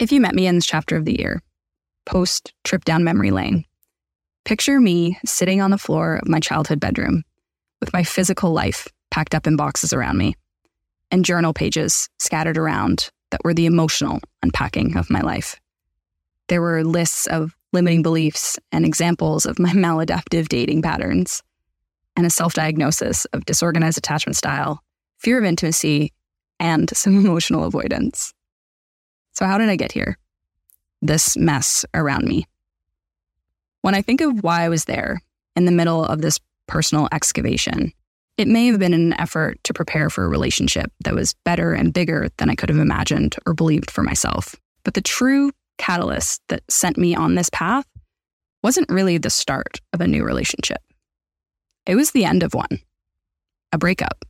If you met me in this chapter of the year, post trip down memory lane, picture me sitting on the floor of my childhood bedroom with my physical life packed up in boxes around me and journal pages scattered around that were the emotional unpacking of my life. There were lists of limiting beliefs and examples of my maladaptive dating patterns, and a self diagnosis of disorganized attachment style, fear of intimacy, and some emotional avoidance. So, how did I get here? This mess around me. When I think of why I was there in the middle of this personal excavation, it may have been an effort to prepare for a relationship that was better and bigger than I could have imagined or believed for myself. But the true catalyst that sent me on this path wasn't really the start of a new relationship. It was the end of one a breakup.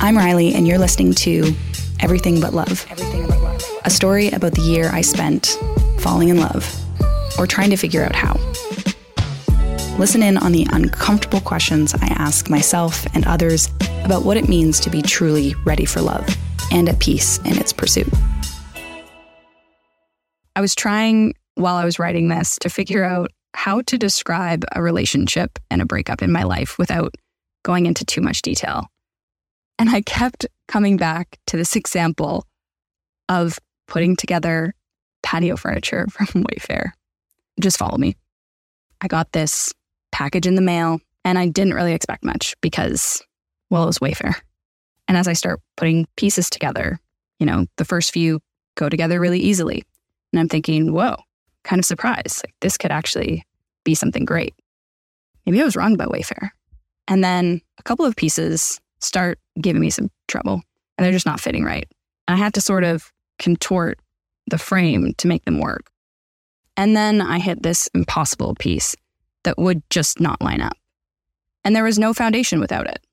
I'm Riley, and you're listening to Everything But Love. Everything But Love. A story about the year I spent falling in love or trying to figure out how. Listen in on the uncomfortable questions I ask myself and others about what it means to be truly ready for love and at peace in its pursuit. I was trying while I was writing this to figure out how to describe a relationship and a breakup in my life without going into too much detail. And I kept coming back to this example of putting together patio furniture from Wayfair. Just follow me. I got this package in the mail and I didn't really expect much because, well, it was Wayfair. And as I start putting pieces together, you know, the first few go together really easily. And I'm thinking, whoa, kind of surprised. Like this could actually be something great. Maybe I was wrong about Wayfair. And then a couple of pieces start giving me some trouble and they're just not fitting right. And I had to sort of contort the frame to make them work. And then I hit this impossible piece that would just not line up. And there was no foundation without it.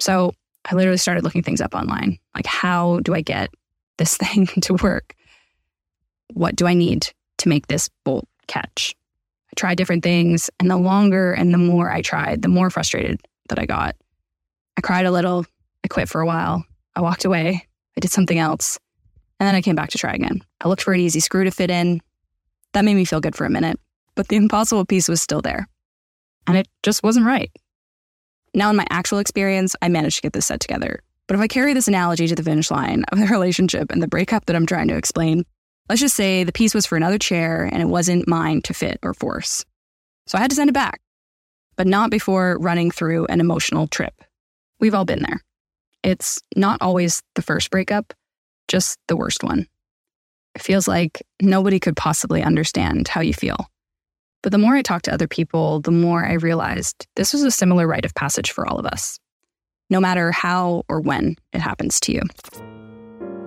So I literally started looking things up online. Like, how do I get this thing to work? What do I need to make this bolt catch? I tried different things. And the longer and the more I tried, the more frustrated that I got. I cried a little. I quit for a while. I walked away. I did something else. And then I came back to try again. I looked for an easy screw to fit in. That made me feel good for a minute, but the impossible piece was still there. And it just wasn't right. Now, in my actual experience, I managed to get this set together. But if I carry this analogy to the finish line of the relationship and the breakup that I'm trying to explain, let's just say the piece was for another chair and it wasn't mine to fit or force. So I had to send it back, but not before running through an emotional trip. We've all been there. It's not always the first breakup, just the worst one. It feels like nobody could possibly understand how you feel. But the more I talked to other people, the more I realized this was a similar rite of passage for all of us, no matter how or when it happens to you.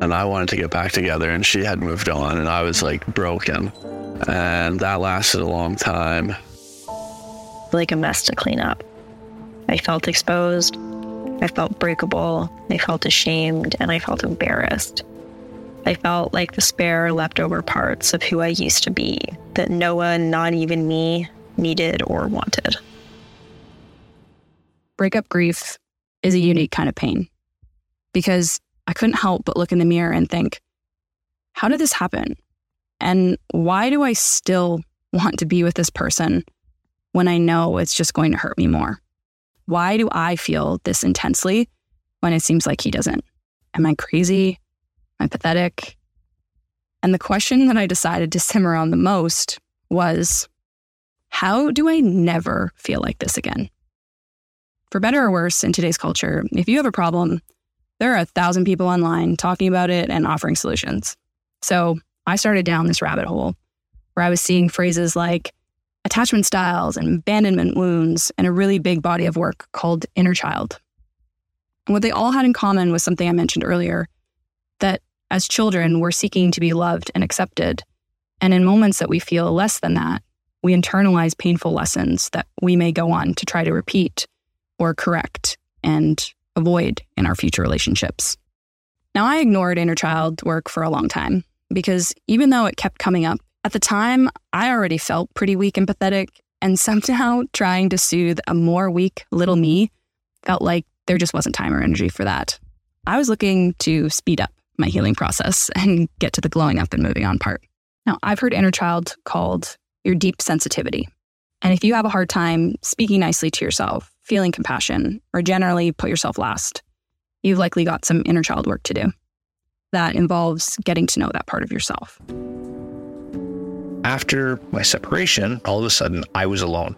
And I wanted to get back together, and she had moved on, and I was like broken. And that lasted a long time. Like a mess to clean up. I felt exposed. I felt breakable. I felt ashamed, and I felt embarrassed. I felt like the spare leftover parts of who I used to be that no one, not even me, needed or wanted. Breakup grief is a unique kind of pain because I couldn't help but look in the mirror and think, how did this happen? And why do I still want to be with this person when I know it's just going to hurt me more? Why do I feel this intensely when it seems like he doesn't? Am I crazy? Am pathetic? And the question that I decided to simmer on the most was how do I never feel like this again? For better or worse, in today's culture, if you have a problem, there are a thousand people online talking about it and offering solutions. So I started down this rabbit hole where I was seeing phrases like attachment styles and abandonment wounds and a really big body of work called Inner Child. And what they all had in common was something I mentioned earlier that as children, we're seeking to be loved and accepted. And in moments that we feel less than that, we internalize painful lessons that we may go on to try to repeat or correct and avoid in our future relationships. Now, I ignored inner child work for a long time because even though it kept coming up, at the time, I already felt pretty weak and pathetic, and somehow trying to soothe a more weak little me felt like there just wasn't time or energy for that. I was looking to speed up my healing process and get to the glowing up and moving on part. Now, I've heard inner child called your deep sensitivity. And if you have a hard time speaking nicely to yourself, feeling compassion, or generally put yourself last, you've likely got some inner child work to do. That involves getting to know that part of yourself. After my separation, all of a sudden I was alone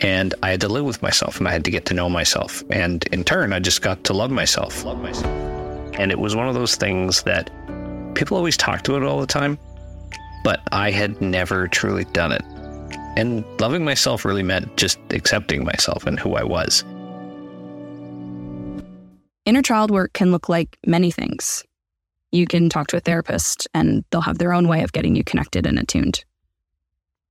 and I had to live with myself and I had to get to know myself. And in turn, I just got to love myself. Love myself. And it was one of those things that people always talk it all the time, but I had never truly done it. And loving myself really meant just accepting myself and who I was. Inner child work can look like many things. You can talk to a therapist, and they'll have their own way of getting you connected and attuned.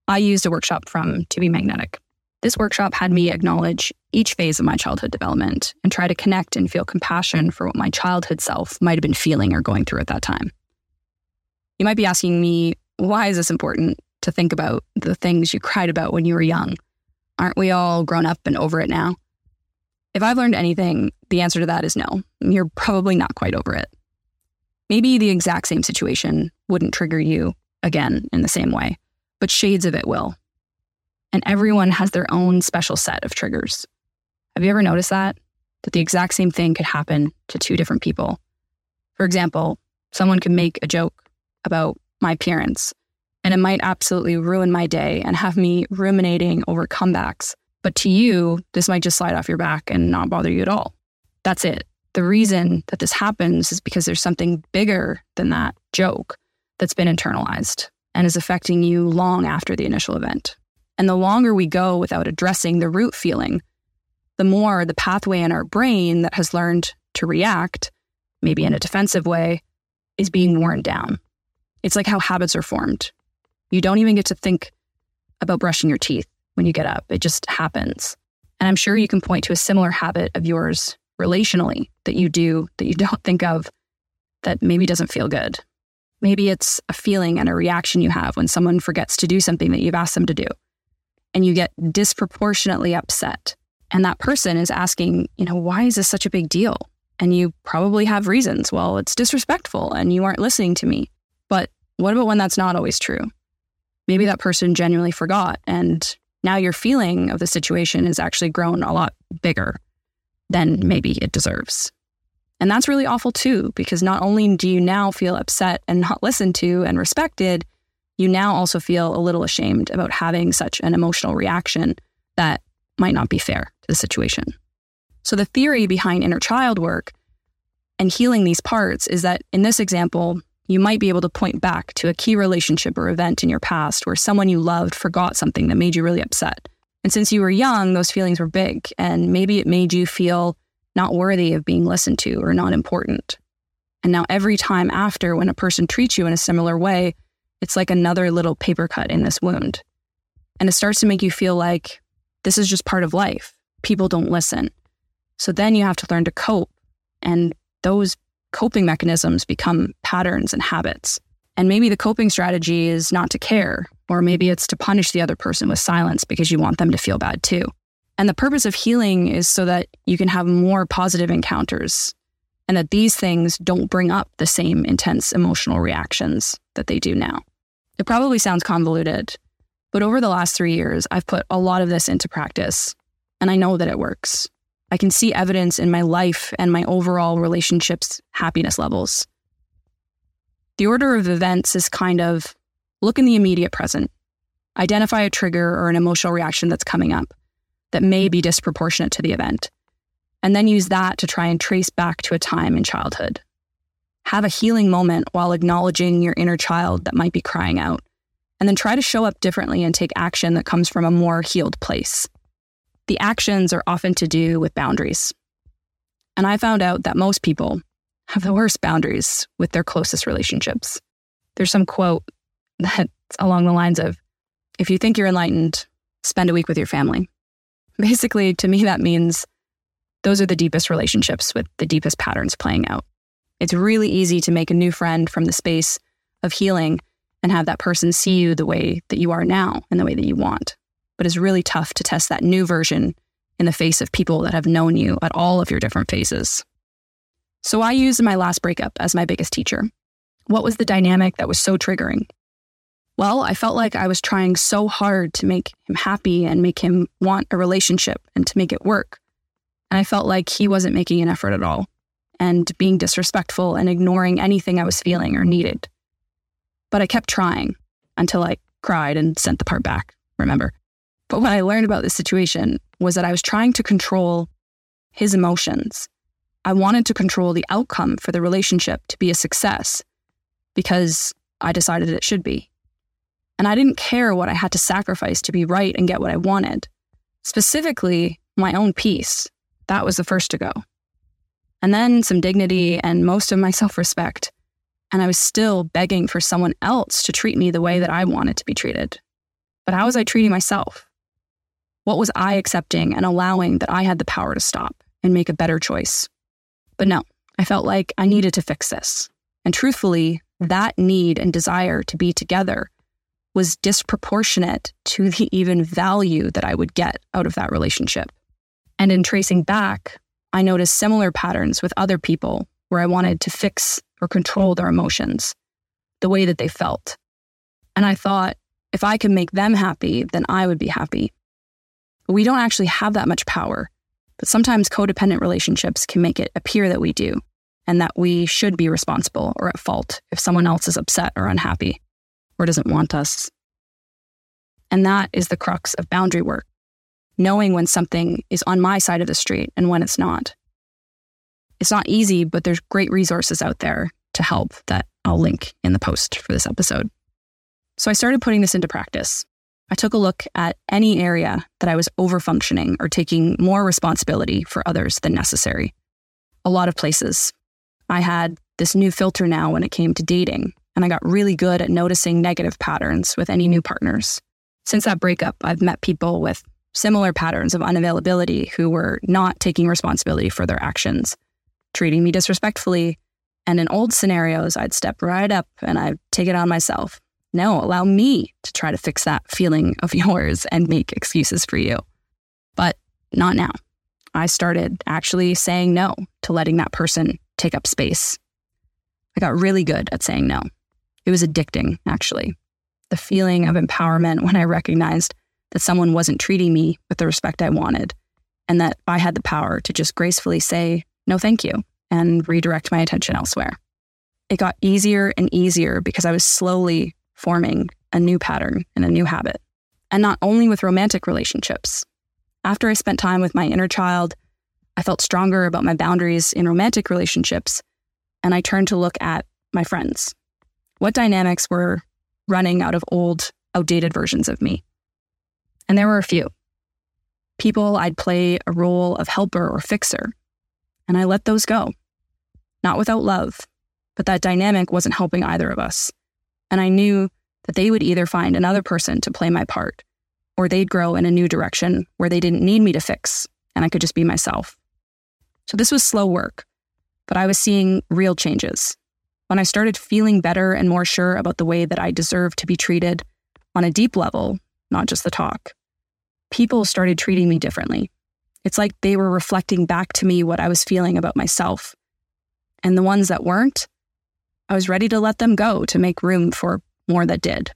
I used a workshop from To Be Magnetic. This workshop had me acknowledge each phase of my childhood development and try to connect and feel compassion for what my childhood self might have been feeling or going through at that time. You might be asking me, why is this important to think about the things you cried about when you were young? Aren't we all grown up and over it now? If I've learned anything, the answer to that is no. You're probably not quite over it. Maybe the exact same situation wouldn't trigger you again in the same way, but shades of it will and everyone has their own special set of triggers. Have you ever noticed that? That the exact same thing could happen to two different people. For example, someone could make a joke about my appearance, and it might absolutely ruin my day and have me ruminating over comebacks. But to you, this might just slide off your back and not bother you at all. That's it. The reason that this happens is because there's something bigger than that joke that's been internalized and is affecting you long after the initial event. And the longer we go without addressing the root feeling, the more the pathway in our brain that has learned to react, maybe in a defensive way, is being worn down. It's like how habits are formed. You don't even get to think about brushing your teeth when you get up, it just happens. And I'm sure you can point to a similar habit of yours relationally that you do that you don't think of that maybe doesn't feel good. Maybe it's a feeling and a reaction you have when someone forgets to do something that you've asked them to do and you get disproportionately upset. And that person is asking, you know, why is this such a big deal? And you probably have reasons. Well, it's disrespectful and you aren't listening to me. But what about when that's not always true? Maybe that person genuinely forgot. And now your feeling of the situation has actually grown a lot bigger than maybe it deserves. And that's really awful too, because not only do you now feel upset and not listened to and respected, you now also feel a little ashamed about having such an emotional reaction that might not be fair to the situation. So, the theory behind inner child work and healing these parts is that in this example, you might be able to point back to a key relationship or event in your past where someone you loved forgot something that made you really upset. And since you were young, those feelings were big, and maybe it made you feel not worthy of being listened to or not important. And now, every time after, when a person treats you in a similar way, it's like another little paper cut in this wound. And it starts to make you feel like this is just part of life. People don't listen. So then you have to learn to cope. And those coping mechanisms become patterns and habits. And maybe the coping strategy is not to care, or maybe it's to punish the other person with silence because you want them to feel bad too. And the purpose of healing is so that you can have more positive encounters and that these things don't bring up the same intense emotional reactions that they do now. It probably sounds convoluted, but over the last three years, I've put a lot of this into practice, and I know that it works. I can see evidence in my life and my overall relationships' happiness levels. The order of events is kind of look in the immediate present, identify a trigger or an emotional reaction that's coming up that may be disproportionate to the event, and then use that to try and trace back to a time in childhood have a healing moment while acknowledging your inner child that might be crying out, and then try to show up differently and take action that comes from a more healed place. The actions are often to do with boundaries. And I found out that most people have the worst boundaries with their closest relationships. There's some quote that's along the lines of if you think you're enlightened, spend a week with your family. Basically, to me, that means those are the deepest relationships with the deepest patterns playing out. It's really easy to make a new friend from the space of healing and have that person see you the way that you are now and the way that you want. But it's really tough to test that new version in the face of people that have known you at all of your different phases. So I used my last breakup as my biggest teacher. What was the dynamic that was so triggering? Well, I felt like I was trying so hard to make him happy and make him want a relationship and to make it work. And I felt like he wasn't making an effort at all and being disrespectful and ignoring anything I was feeling or needed. But I kept trying until I cried and sent the part back, remember? But what I learned about this situation was that I was trying to control his emotions. I wanted to control the outcome for the relationship to be a success because I decided it should be. And I didn't care what I had to sacrifice to be right and get what I wanted. Specifically, my own peace. That was the first to go. And then some dignity and most of my self respect. And I was still begging for someone else to treat me the way that I wanted to be treated. But how was I treating myself? What was I accepting and allowing that I had the power to stop and make a better choice? But no, I felt like I needed to fix this. And truthfully, that need and desire to be together was disproportionate to the even value that I would get out of that relationship. And in tracing back, I noticed similar patterns with other people where I wanted to fix or control their emotions, the way that they felt. And I thought, if I could make them happy, then I would be happy. But we don't actually have that much power. But sometimes codependent relationships can make it appear that we do and that we should be responsible or at fault if someone else is upset or unhappy or doesn't want us. And that is the crux of boundary work knowing when something is on my side of the street and when it's not. It's not easy, but there's great resources out there to help that I'll link in the post for this episode. So I started putting this into practice. I took a look at any area that I was overfunctioning or taking more responsibility for others than necessary. A lot of places. I had this new filter now when it came to dating, and I got really good at noticing negative patterns with any new partners. Since that breakup, I've met people with similar patterns of unavailability who were not taking responsibility for their actions, treating me disrespectfully. And in old scenarios, I'd step right up and I'd take it on myself. No, allow me to try to fix that feeling of yours and make excuses for you. But not now. I started actually saying no to letting that person take up space. I got really good at saying no. It was addicting, actually. The feeling of empowerment when I recognized that someone wasn't treating me with the respect I wanted, and that I had the power to just gracefully say, no, thank you, and redirect my attention elsewhere. It got easier and easier because I was slowly forming a new pattern and a new habit. And not only with romantic relationships. After I spent time with my inner child, I felt stronger about my boundaries in romantic relationships, and I turned to look at my friends. What dynamics were running out of old, outdated versions of me? And there were a few. People I'd play a role of helper or fixer, and I let those go. Not without love, but that dynamic wasn't helping either of us. And I knew that they would either find another person to play my part, or they'd grow in a new direction where they didn't need me to fix, and I could just be myself. So this was slow work, but I was seeing real changes. When I started feeling better and more sure about the way that I deserved to be treated on a deep level, not just the talk, people started treating me differently. It's like they were reflecting back to me what I was feeling about myself. And the ones that weren't, I was ready to let them go to make room for more that did.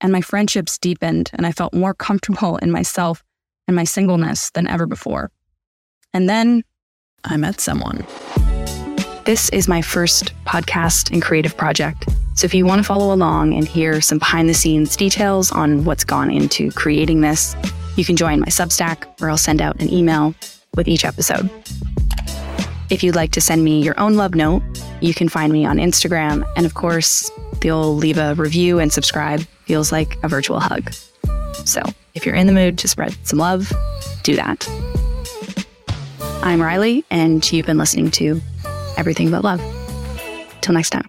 And my friendships deepened, and I felt more comfortable in myself and my singleness than ever before. And then I met someone. This is my first podcast and creative project. So if you want to follow along and hear some behind the scenes details on what's gone into creating this, you can join my Substack where I'll send out an email with each episode. If you'd like to send me your own love note, you can find me on Instagram. And of course, old leave a review and subscribe feels like a virtual hug. So if you're in the mood to spread some love, do that. I'm Riley, and you've been listening to Everything But Love. Till next time.